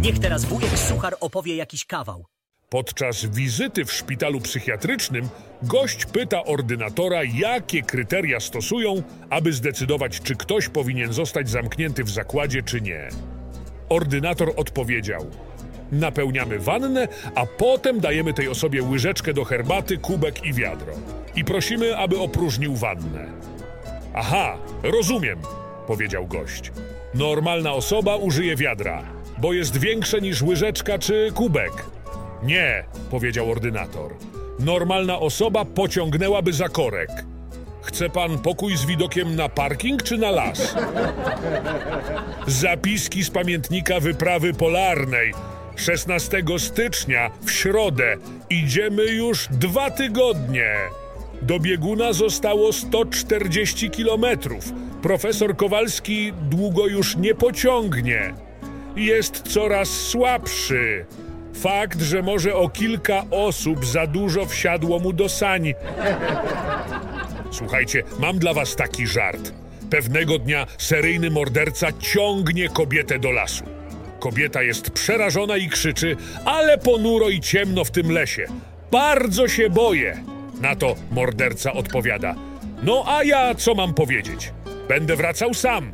Niech teraz wujek Suchar opowie jakiś kawał. Podczas wizyty w szpitalu psychiatrycznym gość pyta ordynatora, jakie kryteria stosują, aby zdecydować, czy ktoś powinien zostać zamknięty w zakładzie, czy nie. Ordynator odpowiedział: Napełniamy wannę, a potem dajemy tej osobie łyżeczkę do herbaty, kubek i wiadro. I prosimy, aby opróżnił wannę. Aha, rozumiem, powiedział gość. Normalna osoba użyje wiadra, bo jest większe niż łyżeczka czy kubek. Nie, powiedział ordynator. Normalna osoba pociągnęłaby za korek. Chce pan pokój z widokiem na parking czy na las? Zapiski z pamiętnika wyprawy polarnej. 16 stycznia, w środę. Idziemy już dwa tygodnie. Do bieguna zostało 140 kilometrów. Profesor Kowalski długo już nie pociągnie. Jest coraz słabszy. Fakt, że może o kilka osób za dużo wsiadło mu do sań. Słuchajcie, mam dla was taki żart. Pewnego dnia seryjny morderca ciągnie kobietę do lasu. Kobieta jest przerażona i krzyczy, ale ponuro i ciemno w tym lesie. Bardzo się boję. Na to morderca odpowiada: No a ja co mam powiedzieć? Będę wracał sam.